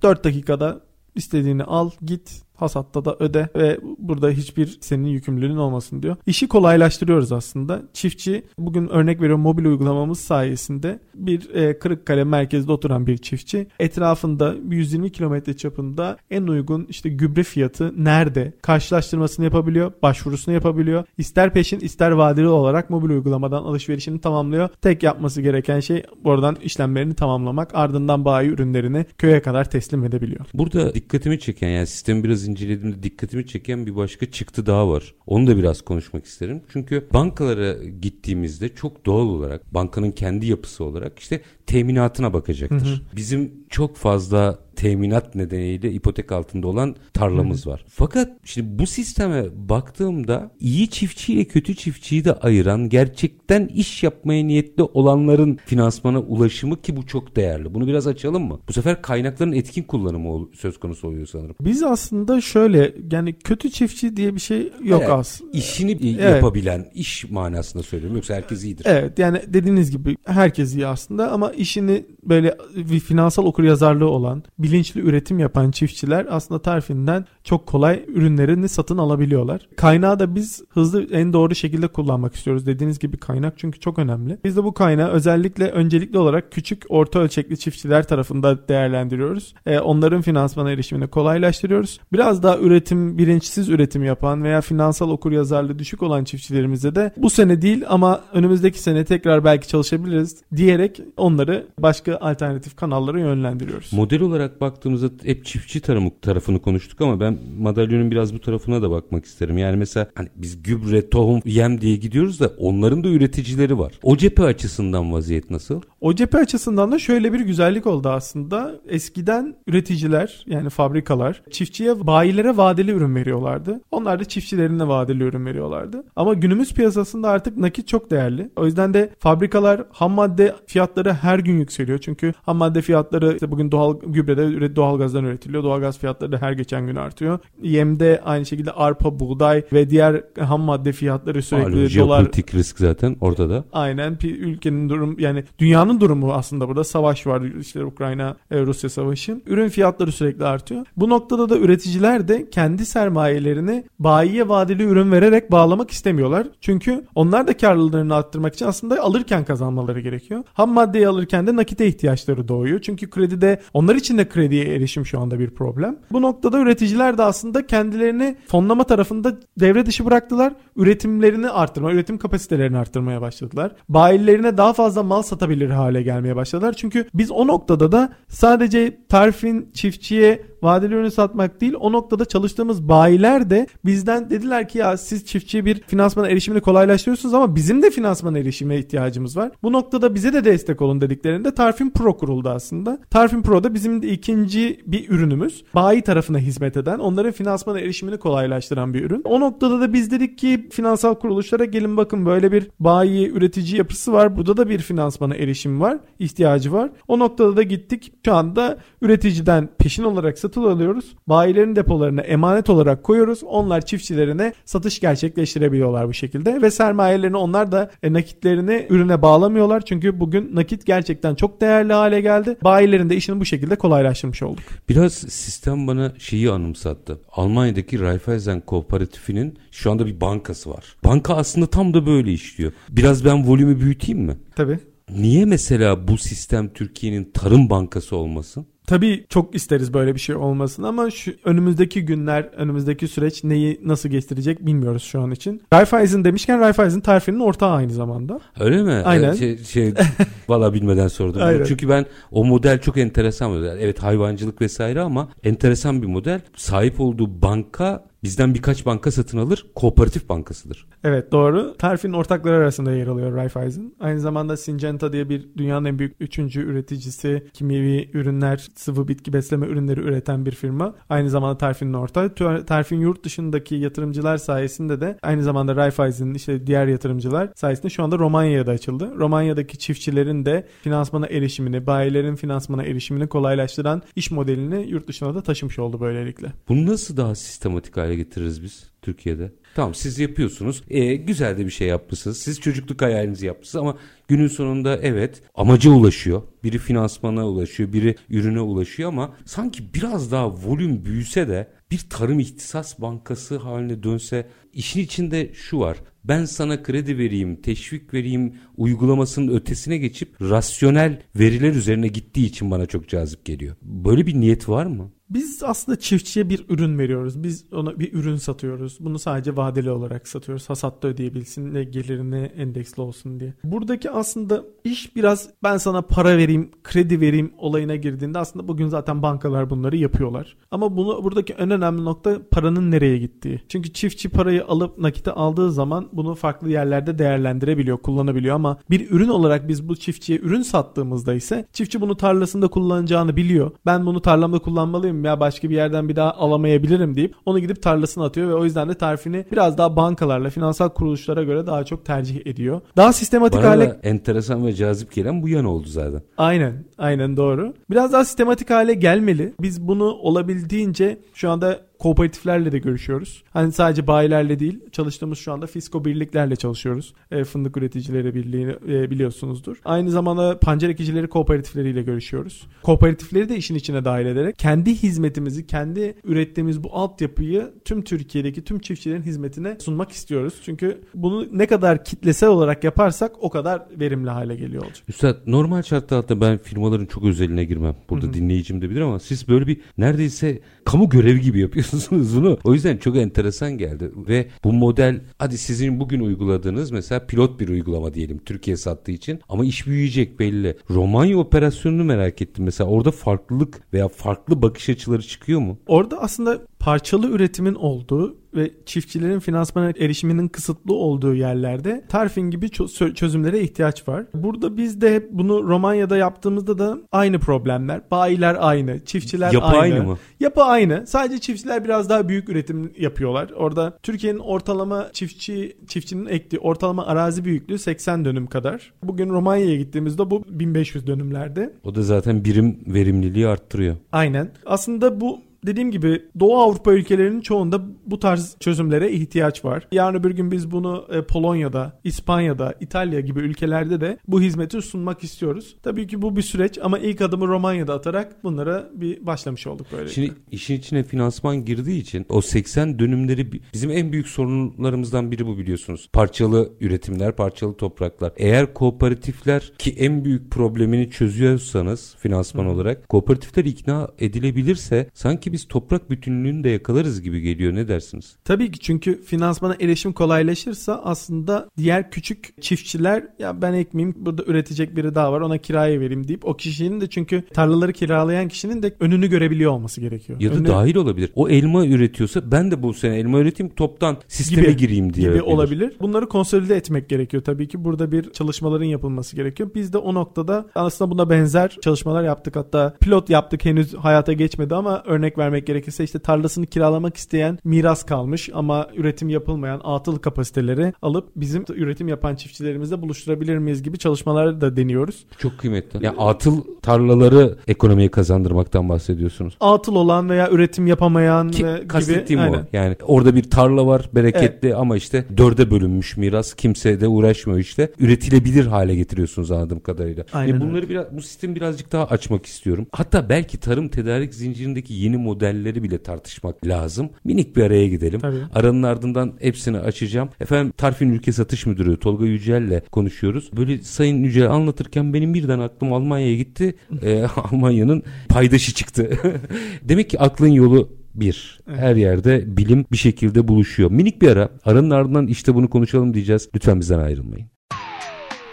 4 dakikada istediğini al git hasatta da öde ve burada hiçbir senin yükümlülüğün olmasın diyor. İşi kolaylaştırıyoruz aslında. Çiftçi bugün örnek veriyorum mobil uygulamamız sayesinde bir e, Kırıkkale merkezde oturan bir çiftçi etrafında 120 kilometre çapında en uygun işte gübre fiyatı nerede karşılaştırmasını yapabiliyor, başvurusunu yapabiliyor. İster peşin ister vadeli olarak mobil uygulamadan alışverişini tamamlıyor. Tek yapması gereken şey oradan işlemlerini tamamlamak ardından bayi ürünlerini köye kadar teslim edebiliyor. Burada dikkatimi çeken yani sistemi biraz incelediğimde dikkatimi çeken bir başka çıktı daha var. Onu da biraz konuşmak isterim. Çünkü bankalara gittiğimizde çok doğal olarak bankanın kendi yapısı olarak işte teminatına bakacaktır. Hı hı. Bizim çok fazla teminat nedeniyle ipotek altında olan tarlamız var. Fakat şimdi bu sisteme baktığımda iyi çiftçiyle kötü çiftçiyi de ayıran gerçekten iş yapmaya niyetli olanların finansmana ulaşımı ki bu çok değerli. Bunu biraz açalım mı? Bu sefer kaynakların etkin kullanımı söz konusu oluyor sanırım. Biz aslında şöyle yani kötü çiftçi diye bir şey yok evet, aslında. İşini evet. yapabilen iş manasında söylüyorum yoksa herkes iyidir. Evet yani dediğiniz gibi herkes iyi aslında ama işini böyle bir finansal okuryazarlığı olan, bilinçli üretim yapan çiftçiler aslında Tarfin'den çok kolay ürünlerini satın alabiliyorlar. Kaynağı da biz hızlı en doğru şekilde kullanmak istiyoruz. Dediğiniz gibi kaynak çünkü çok önemli. Biz de bu kaynağı özellikle öncelikli olarak küçük orta ölçekli çiftçiler tarafında değerlendiriyoruz. E, onların finansmana erişimini kolaylaştırıyoruz. Biraz daha üretim, bilinçsiz üretim yapan veya finansal okuryazarlığı düşük olan çiftçilerimize de bu sene değil ama önümüzdeki sene tekrar belki çalışabiliriz diyerek onları başka alternatif kanallara yönlendiriyoruz. Model olarak baktığımızda hep çiftçi tarımı tarafını konuştuk ama ben madalyonun biraz bu tarafına da bakmak isterim. Yani mesela hani biz gübre, tohum, yem diye gidiyoruz da onların da üreticileri var. O cephe açısından vaziyet nasıl? O cephe açısından da şöyle bir güzellik oldu aslında. Eskiden üreticiler yani fabrikalar çiftçiye bayilere vadeli ürün veriyorlardı. Onlar da çiftçilerine vadeli ürün veriyorlardı. Ama günümüz piyasasında artık nakit çok değerli. O yüzden de fabrikalar ham madde fiyatları her gün yükseliyor. Çünkü ham madde fiyatları işte bugün doğal gübrede doğal gazdan üretiliyor. Doğal gaz fiyatları da her geçen gün artıyor. Yemde aynı şekilde arpa, buğday ve diğer ham madde fiyatları sürekli Malum, dolar. Risk zaten ortada. Aynen ülkenin durum yani dünyanın durumu aslında burada savaş var işte Ukrayna e, Rusya savaşı. Ürün fiyatları sürekli artıyor. Bu noktada da üreticiler de kendi sermayelerini bayiye vadeli ürün vererek bağlamak istemiyorlar. Çünkü onlar da karlılığını arttırmak için aslında alırken kazanmaları gerekiyor. Ham maddeyi alırken de nakite ihtiyaçları doğuyor. Çünkü kredide onlar için de krediye erişim şu anda bir problem. Bu noktada üreticiler de aslında kendilerini fonlama tarafında devre dışı bıraktılar. Üretimlerini arttırma, üretim kapasitelerini arttırmaya başladılar. Bayilerine daha fazla mal satabilir hale gelmeye başladılar. Çünkü biz o noktada da sadece tarifin çiftçiye vadeli ürünü satmak değil o noktada çalıştığımız bayiler de bizden dediler ki ya siz çiftçiye bir finansman erişimini kolaylaştırıyorsunuz ama bizim de finansman erişimine ihtiyacımız var. Bu noktada bize de destek olun dediklerinde Tarfin Pro kuruldu aslında. Tarfin Pro da bizim de ikinci bir ürünümüz. Bayi tarafına hizmet eden, onların finansman erişimini kolaylaştıran bir ürün. O noktada da biz dedik ki finansal kuruluşlara gelin bakın böyle bir bayi üretici yapısı var. Burada da bir finansmana erişim var, ihtiyacı var. O noktada da gittik. Şu anda üreticiden peşin olarak satın alıyoruz. Bayilerin depolarına emanet olarak koyuyoruz. Onlar çiftçilerine satış gerçekleştirebiliyorlar bu şekilde ve sermayelerini onlar da e, nakitlerini ürüne bağlamıyorlar. Çünkü bugün nakit gerçekten çok değerli hale geldi. Bayilerin de işini bu şekilde kolaylaştırmış olduk. Biraz sistem bana şeyi anımsattı. Almanya'daki Raiffeisen Kooperatifinin şu anda bir bankası var. Banka aslında tam da böyle işliyor. Biraz ben volümü büyüteyim mi? Tabii. Niye mesela bu sistem Türkiye'nin tarım bankası olmasın? Tabii çok isteriz böyle bir şey olmasın ama şu önümüzdeki günler, önümüzdeki süreç neyi nasıl getirecek bilmiyoruz şu an için. Raiffeisen demişken Raiffeisen tarifinin ortağı aynı zamanda. Öyle mi? Aynen. Şey, şey [LAUGHS] valla bilmeden sordum. Aynen. Çünkü ben o model çok enteresan model. Evet hayvancılık vesaire ama enteresan bir model. Sahip olduğu banka bizden birkaç banka satın alır. Kooperatif bankasıdır. Evet doğru. Tarif'in ortakları arasında yer alıyor Raiffeisen. Aynı zamanda Syngenta diye bir dünyanın en büyük üçüncü üreticisi kimyevi ürünler, sıvı bitki besleme ürünleri üreten bir firma. Aynı zamanda Tarif'in ortağı. Tarif'in yurt dışındaki yatırımcılar sayesinde de aynı zamanda Raiffeisen'in işte diğer yatırımcılar sayesinde şu anda Romanya'ya da açıldı. Romanya'daki çiftçilerin de finansmana erişimini, bayilerin finansmana erişimini kolaylaştıran iş modelini yurt dışına da taşımış oldu böylelikle. Bunu nasıl daha sistematik hale getiririz biz Türkiye'de? Tamam siz yapıyorsunuz. E, güzel de bir şey yapmışsınız. Siz çocukluk hayalinizi yapmışsınız ama günün sonunda evet amaca ulaşıyor. Biri finansmana ulaşıyor, biri ürüne ulaşıyor ama sanki biraz daha volüm büyüse de bir tarım ihtisas bankası haline dönse işin içinde şu var. Ben sana kredi vereyim, teşvik vereyim uygulamasının ötesine geçip rasyonel veriler üzerine gittiği için bana çok cazip geliyor. Böyle bir niyet var mı? Biz aslında çiftçiye bir ürün veriyoruz. Biz ona bir ürün satıyoruz. Bunu sadece vadeli olarak satıyoruz. Hasatta ödeyebilsin ve gelirine endeksli olsun diye. Buradaki aslında iş biraz ben sana para vereyim, kredi vereyim olayına girdiğinde aslında bugün zaten bankalar bunları yapıyorlar. Ama bunu buradaki en önemli nokta paranın nereye gittiği. Çünkü çiftçi parayı alıp nakite aldığı zaman bunu farklı yerlerde değerlendirebiliyor, kullanabiliyor ama bir ürün olarak biz bu çiftçiye ürün sattığımızda ise çiftçi bunu tarlasında kullanacağını biliyor. Ben bunu tarlamda kullanmalıyım ya başka bir yerden bir daha alamayabilirim deyip onu gidip tarlasına atıyor ve o yüzden de tarifini biraz daha bankalarla, finansal kuruluşlara göre daha çok tercih ediyor. Daha sistematik Bana hale... da enteresan ve cazip gelen bu yan oldu zaten. Aynen, aynen doğru. Biraz daha sistematik hale gelmeli. Biz bunu olabildiğince şu anda kooperatiflerle de görüşüyoruz. Hani sadece bayilerle değil çalıştığımız şu anda fisko birliklerle çalışıyoruz. E, fındık üreticileri birliği e, biliyorsunuzdur. Aynı zamanda pancar ekicileri kooperatifleriyle görüşüyoruz. Kooperatifleri de işin içine dahil ederek kendi hizmetimizi, kendi ürettiğimiz bu altyapıyı tüm Türkiye'deki tüm çiftçilerin hizmetine sunmak istiyoruz. Çünkü bunu ne kadar kitlesel olarak yaparsak o kadar verimli hale geliyor olacak. Üstad normal şartlarda ben firmaların çok özeline girmem. Burada Hı-hı. dinleyicim de bilir ama siz böyle bir neredeyse kamu görevi gibi yapıyorsunuz bunu. O yüzden çok enteresan geldi ve bu model hadi sizin bugün uyguladığınız mesela pilot bir uygulama diyelim Türkiye sattığı için ama iş büyüyecek belli. Romanya operasyonunu merak ettim mesela orada farklılık veya farklı bakış açıları çıkıyor mu? Orada aslında parçalı üretimin olduğu ve çiftçilerin finansmana erişiminin kısıtlı olduğu yerlerde Tarfin gibi çözümlere ihtiyaç var. Burada biz de hep bunu Romanya'da yaptığımızda da aynı problemler. Bayiler aynı, çiftçiler Yapı aynı. aynı mı? Yapı aynı. Sadece çiftçiler biraz daha büyük üretim yapıyorlar. Orada Türkiye'nin ortalama çiftçi çiftçinin ektiği ortalama arazi büyüklüğü 80 dönüm kadar. Bugün Romanya'ya gittiğimizde bu 1500 dönümlerde. O da zaten birim verimliliği arttırıyor. Aynen. Aslında bu dediğim gibi Doğu Avrupa ülkelerinin çoğunda bu tarz çözümlere ihtiyaç var. Yarın öbür gün biz bunu e, Polonya'da, İspanya'da, İtalya gibi ülkelerde de bu hizmeti sunmak istiyoruz. Tabii ki bu bir süreç ama ilk adımı Romanya'da atarak bunlara bir başlamış olduk böyle. Şimdi işin içine finansman girdiği için o 80 dönümleri bizim en büyük sorunlarımızdan biri bu biliyorsunuz. Parçalı üretimler, parçalı topraklar. Eğer kooperatifler ki en büyük problemini çözüyorsanız finansman Hı. olarak kooperatifler ikna edilebilirse sanki biz toprak bütünlüğünü de yakalarız gibi geliyor. Ne dersiniz? Tabii ki çünkü finansmana erişim kolaylaşırsa aslında diğer küçük çiftçiler ya ben ekmeyeyim burada üretecek biri daha var ona kiraya vereyim deyip o kişinin de çünkü tarlaları kiralayan kişinin de önünü görebiliyor olması gerekiyor. Ya da Önü... dahil olabilir. O elma üretiyorsa ben de bu sene elma üreteyim toptan sisteme gibi, gireyim diye. Gibi olabilir. Bunları konsolide etmek gerekiyor. Tabii ki burada bir çalışmaların yapılması gerekiyor. Biz de o noktada aslında buna benzer çalışmalar yaptık. Hatta pilot yaptık henüz hayata geçmedi ama örnek vermek gerekirse işte tarlasını kiralamak isteyen miras kalmış ama üretim yapılmayan atıl kapasiteleri alıp bizim üretim yapan çiftçilerimizle buluşturabilir miyiz gibi çalışmalar da deniyoruz. Çok kıymetli. Ya yani atıl tarlaları ekonomiye kazandırmaktan bahsediyorsunuz. Atıl olan veya üretim yapamayan Ki, ve kastettiğim gibi. o. Yani orada bir tarla var bereketli evet. ama işte dörde bölünmüş miras. Kimse de uğraşmıyor işte. Üretilebilir hale getiriyorsunuz anladığım kadarıyla. Aynen yani bunları biraz bu sistemi birazcık daha açmak istiyorum. Hatta belki tarım tedarik zincirindeki yeni modelleri bile tartışmak lazım. Minik bir araya gidelim. Tabii. Aranın ardından hepsini açacağım. Efendim Tarfin Ülke Satış Müdürü Tolga Yücel'le konuşuyoruz. Böyle Sayın Yücel anlatırken benim birden aklım Almanya'ya gitti. [LAUGHS] ee, Almanya'nın paydaşı çıktı. [LAUGHS] Demek ki aklın yolu bir. Evet. Her yerde bilim bir şekilde buluşuyor. Minik bir ara. Aranın ardından işte bunu konuşalım diyeceğiz. Lütfen bizden ayrılmayın.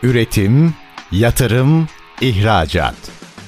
Üretim, yatırım, ihracat.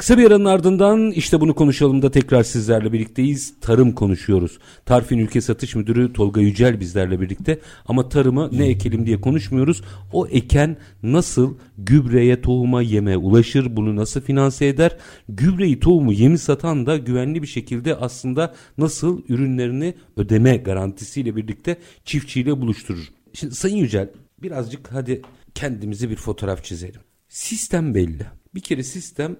Kısa bir aranın ardından işte bunu konuşalım da tekrar sizlerle birlikteyiz. Tarım konuşuyoruz. Tarif'in ülke satış müdürü Tolga Yücel bizlerle birlikte. Ama tarıma ne ekelim diye konuşmuyoruz. O eken nasıl gübreye, tohuma, yeme ulaşır? Bunu nasıl finanse eder? Gübreyi, tohumu, yemi satan da güvenli bir şekilde aslında nasıl ürünlerini ödeme garantisiyle birlikte çiftçiyle buluşturur? Şimdi Sayın Yücel birazcık hadi kendimize bir fotoğraf çizelim. Sistem belli. Bir kere sistem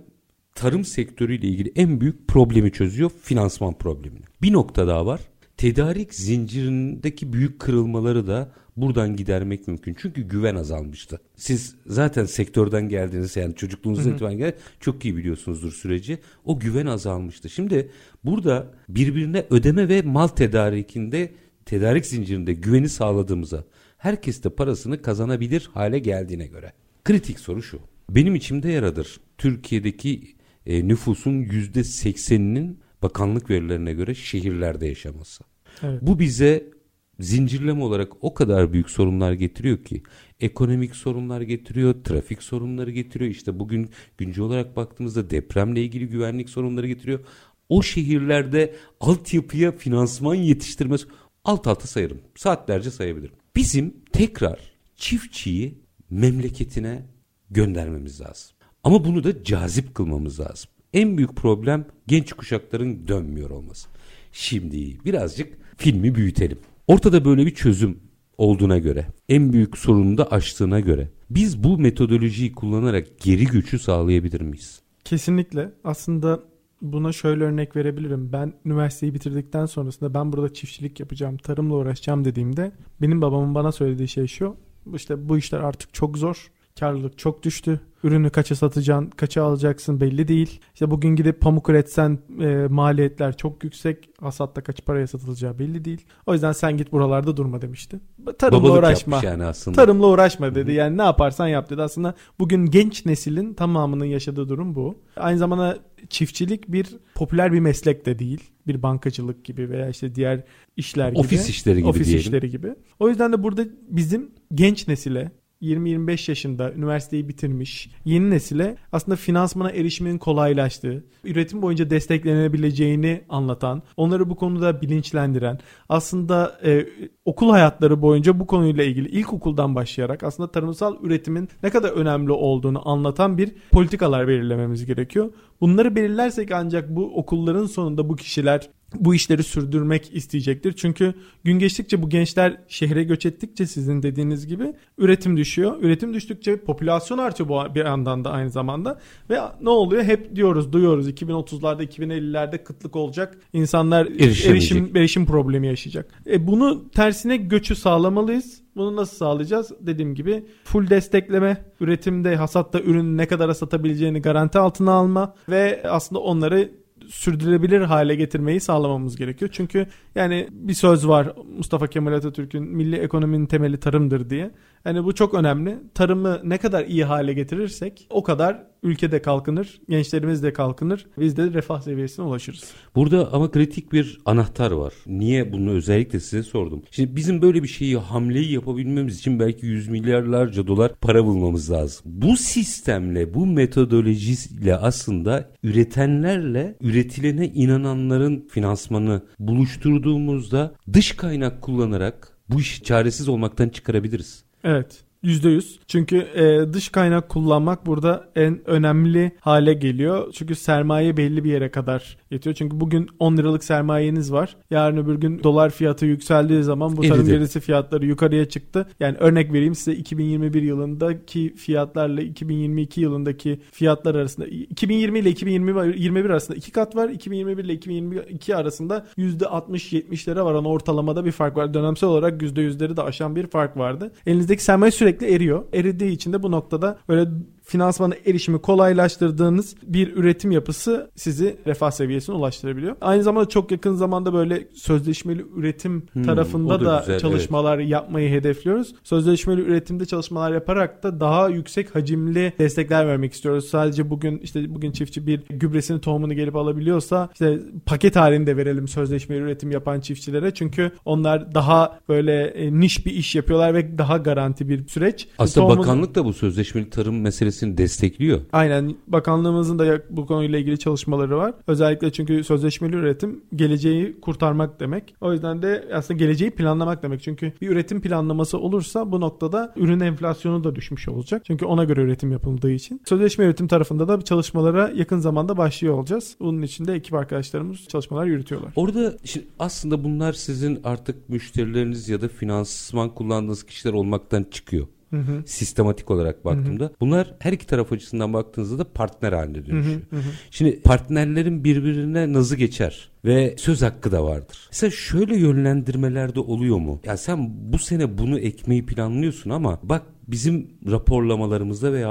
tarım sektörüyle ilgili en büyük problemi çözüyor finansman problemini. Bir nokta daha var. Tedarik zincirindeki büyük kırılmaları da buradan gidermek mümkün. Çünkü güven azalmıştı. Siz zaten sektörden geldiğiniz yani çocukluğunuzdan itibaren gel çok iyi biliyorsunuzdur süreci. O güven azalmıştı. Şimdi burada birbirine ödeme ve mal tedarikinde tedarik zincirinde güveni sağladığımıza herkes de parasını kazanabilir hale geldiğine göre. Kritik soru şu. Benim içimde yaradır. Türkiye'deki e, nüfusun yüzde sekseninin bakanlık verilerine göre şehirlerde yaşaması. Evet. Bu bize zincirleme olarak o kadar büyük sorunlar getiriyor ki ekonomik sorunlar getiriyor, trafik sorunları getiriyor. İşte bugün güncel olarak baktığımızda depremle ilgili güvenlik sorunları getiriyor. O şehirlerde altyapıya finansman yetiştirmesi alt alta sayarım. Saatlerce sayabilirim. Bizim tekrar çiftçiyi memleketine göndermemiz lazım. Ama bunu da cazip kılmamız lazım. En büyük problem genç kuşakların dönmüyor olması. Şimdi birazcık filmi büyütelim. Ortada böyle bir çözüm olduğuna göre, en büyük sorunu da aştığına göre biz bu metodolojiyi kullanarak geri gücü sağlayabilir miyiz? Kesinlikle. Aslında buna şöyle örnek verebilirim. Ben üniversiteyi bitirdikten sonrasında ben burada çiftçilik yapacağım, tarımla uğraşacağım dediğimde benim babamın bana söylediği şey şu. İşte bu işler artık çok zor. Karlılık çok düştü. Ürünü kaça satacaksın, kaça alacaksın belli değil. İşte bugün gidip pamuk üretsen e, maliyetler çok yüksek. Hasatta kaç paraya satılacağı belli değil. O yüzden sen git buralarda durma demişti. Tarımla Babalık uğraşma. yani aslında. Tarımla uğraşma dedi. Yani ne yaparsan yap dedi. Aslında bugün genç neslin tamamının yaşadığı durum bu. Aynı zamanda çiftçilik bir popüler bir meslek de değil. Bir bankacılık gibi veya işte diğer işler gibi. Ofis işleri gibi Ofis diyelim. işleri gibi. O yüzden de burada bizim genç nesile 20-25 yaşında üniversiteyi bitirmiş yeni nesile aslında finansmana erişimin kolaylaştığı, üretim boyunca desteklenebileceğini anlatan, onları bu konuda bilinçlendiren, aslında e, okul hayatları boyunca bu konuyla ilgili ilkokuldan başlayarak aslında tarımsal üretimin ne kadar önemli olduğunu anlatan bir politikalar belirlememiz gerekiyor. Bunları belirlersek ancak bu okulların sonunda bu kişiler bu işleri sürdürmek isteyecektir. Çünkü gün geçtikçe bu gençler şehre göç ettikçe sizin dediğiniz gibi üretim düşüyor. Üretim düştükçe popülasyon artıyor bu bir yandan da aynı zamanda. Ve ne oluyor? Hep diyoruz, duyuyoruz 2030'larda, 2050'lerde kıtlık olacak. İnsanlar erişim erişim problemi yaşayacak. E bunu tersine göçü sağlamalıyız. Bunu nasıl sağlayacağız? Dediğim gibi full destekleme, üretimde, hasatta ürünü ne kadara satabileceğini garanti altına alma ve aslında onları sürdürülebilir hale getirmeyi sağlamamız gerekiyor. Çünkü yani bir söz var Mustafa Kemal Atatürk'ün milli ekonominin temeli tarımdır diye. Yani bu çok önemli. Tarımı ne kadar iyi hale getirirsek o kadar ülkede kalkınır, gençlerimiz de kalkınır. Biz de refah seviyesine ulaşırız. Burada ama kritik bir anahtar var. Niye bunu özellikle size sordum. Şimdi bizim böyle bir şeyi hamleyi yapabilmemiz için belki yüz milyarlarca dolar para bulmamız lazım. Bu sistemle, bu metodolojiyle aslında üretenlerle üretilene inananların finansmanı buluşturduğumuzda dış kaynak kullanarak bu işi çaresiz olmaktan çıkarabiliriz. Evet. %100. Çünkü e, dış kaynak kullanmak burada en önemli hale geliyor. Çünkü sermaye belli bir yere kadar yetiyor. Çünkü bugün 10 liralık sermayeniz var. Yarın öbür gün dolar fiyatı yükseldiği zaman bu tarım gerisi fiyatları yukarıya çıktı. Yani örnek vereyim size 2021 yılındaki fiyatlarla 2022 yılındaki fiyatlar arasında 2020 ile 2021 arasında iki kat var. 2021 ile 2022 arasında %60-70'lere varan ortalamada bir fark var. Dönemsel olarak %100'leri de aşan bir fark vardı. Elinizdeki sermaye sürekli eriyor. Eridiği için de bu noktada böyle finansmana erişimi kolaylaştırdığınız bir üretim yapısı sizi refah seviyesine ulaştırabiliyor. Aynı zamanda çok yakın zamanda böyle sözleşmeli üretim Hmm, tarafında da da, güzel, çalışmalar yapmayı hedefliyoruz. Sözleşmeli üretimde çalışmalar yaparak da daha yüksek hacimli destekler vermek istiyoruz. Sadece bugün işte bugün çiftçi bir gübresini tohumunu gelip alabiliyorsa işte paket halinde verelim sözleşmeli üretim yapan çiftçilere. Çünkü onlar daha böyle e, niş bir iş yapıyorlar ve daha garanti bir süreç. Aslında Tohumun- bakanlık da bu sözleşmeli tarım meselesini destekliyor. Aynen bakanlığımızın da bu konuyla ilgili çalışmaları var. Özellikle çünkü sözleşmeli üretim geleceği kurtarmak demek. O yüzden de aslında geleceği planlamak demek. Çünkü bir üretim planlaması olursa bu noktada ürün enflasyonu da düşmüş olacak. Çünkü ona göre üretim yapıldığı için. Sözleşme üretim tarafında da çalışmalara yakın zamanda başlıyor olacağız. Bunun için de ekip arkadaşlarımız çalışmalar yürütüyorlar. Orada şimdi aslında bunlar sizin artık müşterileriniz ya da finansman kullandığınız kişiler olmaktan çıkıyor. Hı hı. Sistematik olarak baktığımda. Bunlar her iki taraf açısından baktığınızda da partner halinde Hı dönüşüyor. hı, hı hı. Şimdi partnerlerin birbirine nazı geçer ve söz hakkı da vardır. Mesela şöyle yönlendirmelerde oluyor mu? Ya sen bu sene bunu ekmeyi planlıyorsun ama bak bizim raporlamalarımızda veya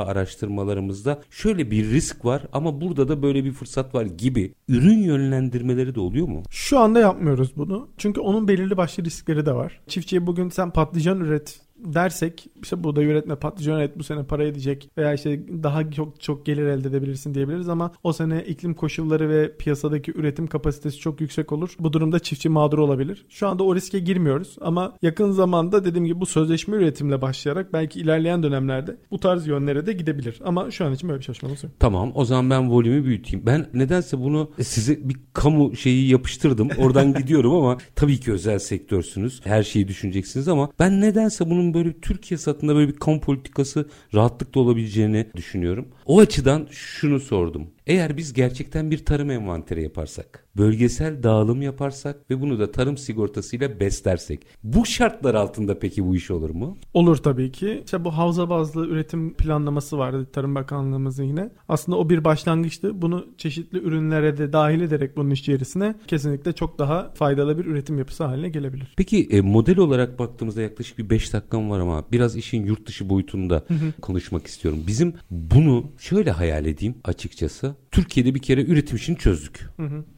araştırmalarımızda şöyle bir risk var ama burada da böyle bir fırsat var gibi ürün yönlendirmeleri de oluyor mu? Şu anda yapmıyoruz bunu. Çünkü onun belirli başlı riskleri de var. Çiftçiye bugün sen patlıcan üret dersek işte buğday üretme patlıcan üret bu sene para edecek veya işte daha çok çok gelir elde edebilirsin diyebiliriz ama o sene iklim koşulları ve piyasadaki üretim kapasitesi çok yüksek olur. Bu durumda çiftçi mağdur olabilir. Şu anda o riske girmiyoruz ama yakın zamanda dediğim gibi bu sözleşme üretimle başlayarak belki ilerleyen dönemlerde bu tarz yönlere de gidebilir. Ama şu an için böyle bir çalışmamız yok. Tamam o zaman ben volümü büyüteyim. Ben nedense bunu size bir kamu şeyi yapıştırdım. Oradan [LAUGHS] gidiyorum ama tabii ki özel sektörsünüz. Her şeyi düşüneceksiniz ama ben nedense bunun böyle Türkiye satında böyle bir kamu politikası rahatlıkla olabileceğini düşünüyorum. O açıdan şunu sordum. Eğer biz gerçekten bir tarım envanteri yaparsak, bölgesel dağılım yaparsak ve bunu da tarım sigortasıyla beslersek. Bu şartlar altında peki bu iş olur mu? Olur tabii ki. İşte bu havza bazlı üretim planlaması vardı Tarım Bakanlığımızın yine. Aslında o bir başlangıçtı. Bunu çeşitli ürünlere de dahil ederek bunun içerisine kesinlikle çok daha faydalı bir üretim yapısı haline gelebilir. Peki e, model olarak baktığımızda yaklaşık bir 5 dakikam var ama biraz işin yurt dışı boyutunda konuşmak istiyorum. Bizim bunu şöyle hayal edeyim açıkçası. Türkiye'de bir kere üretim işini çözdük.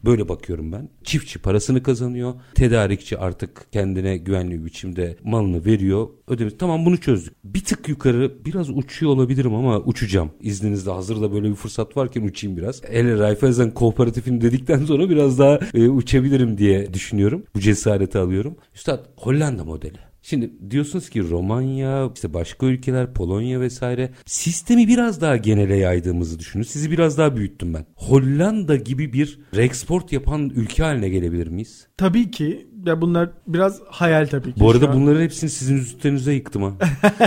Böyle bakıyorum ben. Çiftçi parasını kazanıyor. Tedarikçi artık kendine güvenli bir biçimde malını veriyor. Ödemesi. Tamam bunu çözdük. Bir tık yukarı biraz uçuyor olabilirim ama uçacağım. İzninizle hazır da böyle bir fırsat varken uçayım biraz. Ele Raiffeisen Kooperatif'ini dedikten sonra biraz daha e, uçabilirim diye düşünüyorum. Bu cesareti alıyorum. Üstad Hollanda modeli. Şimdi diyorsunuz ki Romanya, işte başka ülkeler, Polonya vesaire sistemi biraz daha genele yaydığımızı düşünün. Sizi biraz daha büyüttüm ben. Hollanda gibi bir reeksport yapan ülke haline gelebilir miyiz? Tabii ki ya bunlar biraz hayal tabii ki. Bu arada an. bunların hepsini sizin üstlerinize yıktım ha.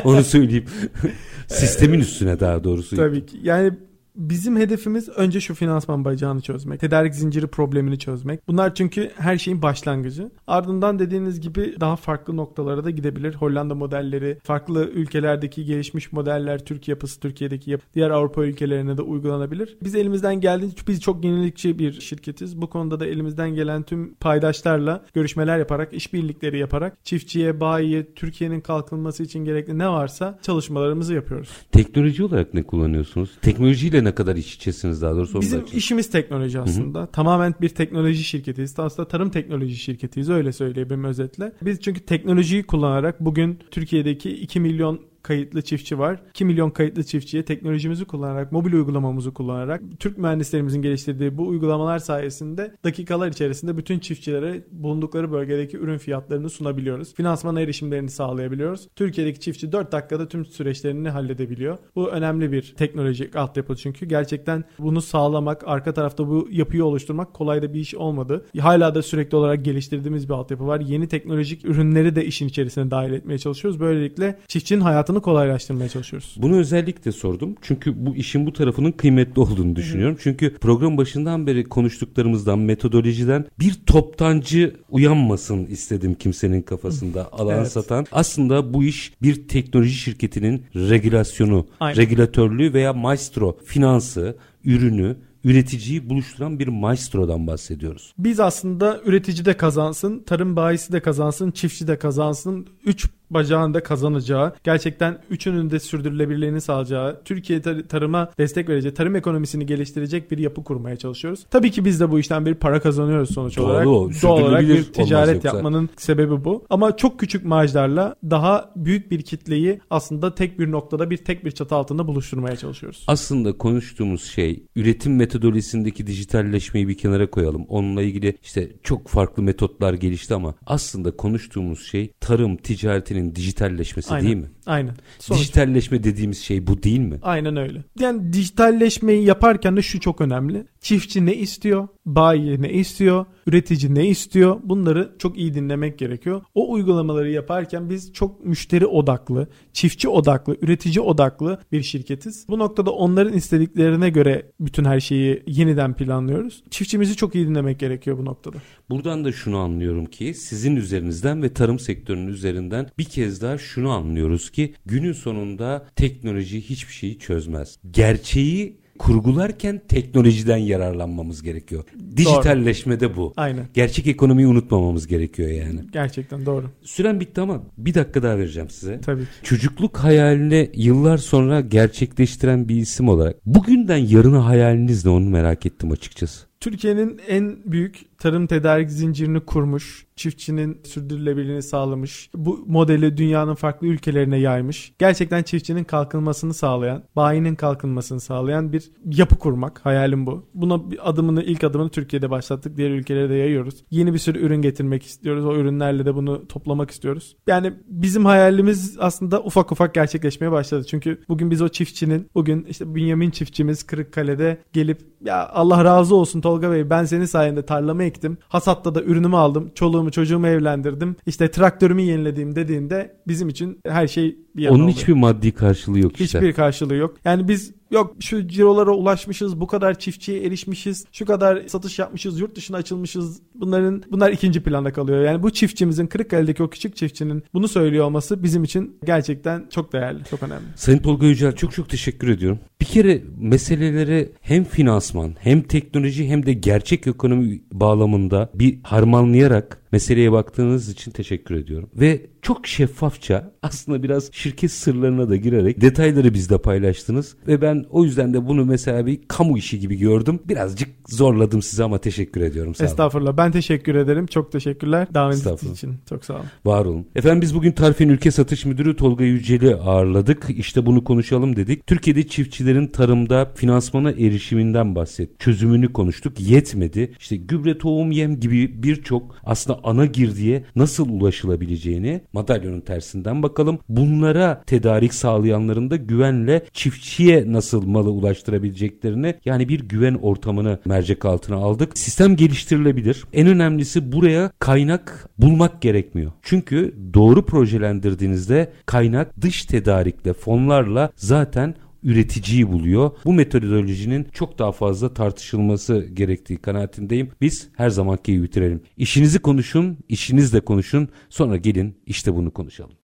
Onu söyleyeyim. [LAUGHS] Sistemin üstüne daha doğrusu. Tabii ki. Yani Bizim hedefimiz önce şu finansman bacağını çözmek. Tedarik zinciri problemini çözmek. Bunlar çünkü her şeyin başlangıcı. Ardından dediğiniz gibi daha farklı noktalara da gidebilir. Hollanda modelleri, farklı ülkelerdeki gelişmiş modeller, Türk yapısı, Türkiye'deki yapı, diğer Avrupa ülkelerine de uygulanabilir. Biz elimizden geldiğince biz çok yenilikçi bir şirketiz. Bu konuda da elimizden gelen tüm paydaşlarla görüşmeler yaparak, işbirlikleri yaparak çiftçiye, bayiye, Türkiye'nin kalkınması için gerekli ne varsa çalışmalarımızı yapıyoruz. Teknoloji olarak ne kullanıyorsunuz? Teknolojiyle ne kadar iç içesiniz daha doğrusu? Bizim açın. işimiz teknoloji aslında. Tamamen bir teknoloji şirketiyiz. Aslında tarım teknoloji şirketiyiz öyle söyleyebilirim özetle. Biz çünkü teknolojiyi kullanarak bugün Türkiye'deki 2 milyon kayıtlı çiftçi var. 2 milyon kayıtlı çiftçiye teknolojimizi kullanarak, mobil uygulamamızı kullanarak Türk mühendislerimizin geliştirdiği bu uygulamalar sayesinde dakikalar içerisinde bütün çiftçilere bulundukları bölgedeki ürün fiyatlarını sunabiliyoruz. Finansman erişimlerini sağlayabiliyoruz. Türkiye'deki çiftçi 4 dakikada tüm süreçlerini halledebiliyor. Bu önemli bir teknolojik altyapı çünkü gerçekten bunu sağlamak, arka tarafta bu yapıyı oluşturmak kolay da bir iş olmadı. Hala da sürekli olarak geliştirdiğimiz bir altyapı var. Yeni teknolojik ürünleri de işin içerisine dahil etmeye çalışıyoruz. Böylelikle çiftçinin hayatını kolaylaştırmaya çalışıyoruz. Bunu özellikle sordum. Çünkü bu işin bu tarafının kıymetli olduğunu düşünüyorum. Çünkü program başından beri konuştuklarımızdan, metodolojiden bir toptancı uyanmasın istedim kimsenin kafasında. Alan Evet. satan. Aslında bu iş bir teknoloji şirketinin regülasyonu, Aynen. regülatörlüğü veya maestro, finansı, ürünü, üreticiyi buluşturan bir maestrodan bahsediyoruz. Biz aslında üretici de kazansın, tarım bayisi de kazansın, çiftçi de kazansın. Üç bacağın da kazanacağı, gerçekten üçünün de sürdürülebilirliğini sağlayacağı, Türkiye tar- tarıma destek verecek, tarım ekonomisini geliştirecek bir yapı kurmaya çalışıyoruz. Tabii ki biz de bu işten bir para kazanıyoruz sonuç Doğru olarak. o, Doğal olarak bir ticaret yapmanın sebebi bu. Ama çok küçük marjlarla daha büyük bir kitleyi aslında tek bir noktada bir tek bir çatı altında buluşturmaya çalışıyoruz. Aslında konuştuğumuz şey üretim metodolojisindeki dijitalleşmeyi bir kenara koyalım. Onunla ilgili işte çok farklı metotlar gelişti ama aslında konuştuğumuz şey tarım ticaretinin dijitalleşmesi Aynen. değil mi? Aynen. Sonuç Dijitalleşme dediğimiz şey bu değil mi? Aynen öyle. Yani dijitalleşmeyi yaparken de şu çok önemli. Çiftçi ne istiyor? Bayi ne istiyor? Üretici ne istiyor? Bunları çok iyi dinlemek gerekiyor. O uygulamaları yaparken biz çok müşteri odaklı, çiftçi odaklı, üretici odaklı bir şirketiz. Bu noktada onların istediklerine göre bütün her şeyi yeniden planlıyoruz. Çiftçimizi çok iyi dinlemek gerekiyor bu noktada. Buradan da şunu anlıyorum ki sizin üzerinizden ve tarım sektörünün üzerinden bir kez daha şunu anlıyoruz ki günün sonunda teknoloji hiçbir şeyi çözmez. Gerçeği kurgularken teknolojiden yararlanmamız gerekiyor. Dijitalleşme de bu. Aynen. Gerçek ekonomiyi unutmamamız gerekiyor yani. Gerçekten doğru. Süren bitti ama bir dakika daha vereceğim size. Tabii ki. Çocukluk hayalini yıllar sonra gerçekleştiren bir isim olarak bugünden yarına hayaliniz ne onu merak ettim açıkçası. Türkiye'nin en büyük tarım tedarik zincirini kurmuş, çiftçinin sürdürülebilirliğini sağlamış, bu modeli dünyanın farklı ülkelerine yaymış, gerçekten çiftçinin kalkınmasını sağlayan, bayinin kalkınmasını sağlayan bir yapı kurmak. Hayalim bu. Buna bir adımını, ilk adımını Türkiye'de başlattık. Diğer ülkelere de yayıyoruz. Yeni bir sürü ürün getirmek istiyoruz. O ürünlerle de bunu toplamak istiyoruz. Yani bizim hayalimiz aslında ufak ufak gerçekleşmeye başladı. Çünkü bugün biz o çiftçinin, bugün işte Bünyamin çiftçimiz Kırıkkale'de gelip ya Allah razı olsun Tolga Bey ben senin sayende tarlamı ektim. Hasatta da ürünümü aldım. Çoluğumu çocuğumu evlendirdim. İşte traktörümü yenilediğim dediğinde bizim için her şey bir Onun oluyor. hiçbir maddi karşılığı yok işte. Hiçbir karşılığı yok. Yani biz yok şu cirolara ulaşmışız, bu kadar çiftçiye erişmişiz, şu kadar satış yapmışız, yurt dışına açılmışız. Bunların bunlar ikinci planda kalıyor. Yani bu çiftçimizin Kırıkkale'deki o küçük çiftçinin bunu söylüyor olması bizim için gerçekten çok değerli, çok önemli. Sayın Tolga Yücel çok çok teşekkür ediyorum. Bir kere meseleleri hem finansman hem teknoloji hem de gerçek ekonomi bağlamında bir harmanlayarak meseleye baktığınız için teşekkür ediyorum. Ve çok şeffafça aslında biraz şirket sırlarına da girerek detayları bizde paylaştınız. Ve ben o yüzden de bunu mesela bir kamu işi gibi gördüm. Birazcık zorladım size ama teşekkür ediyorum. Sağ Estağfurullah. Ben teşekkür ederim. Çok teşekkürler. Davetiniz için. Çok sağ olun. Var olun. Efendim biz bugün Tarif'in Ülke Satış Müdürü Tolga Yücel'i ağırladık. İşte bunu konuşalım dedik. Türkiye'de çiftçilerin tarımda finansmana erişiminden bahset. Çözümünü konuştuk. Yetmedi. İşte gübre, tohum, yem gibi birçok aslında ana girdiye nasıl ulaşılabileceğini madalyonun tersinden bakalım. Bunlara tedarik sağlayanların da güvenle çiftçiye nasıl malı ulaştırabileceklerini yani bir güven ortamını mercek altına aldık. Sistem geliştirilebilir. En önemlisi buraya kaynak bulmak gerekmiyor. Çünkü doğru projelendirdiğinizde kaynak dış tedarikle fonlarla zaten üreticiyi buluyor. Bu metodolojinin çok daha fazla tartışılması gerektiği kanaatindeyim. Biz her zamanki gibi bitirelim. İşinizi konuşun, işinizle konuşun. Sonra gelin işte bunu konuşalım.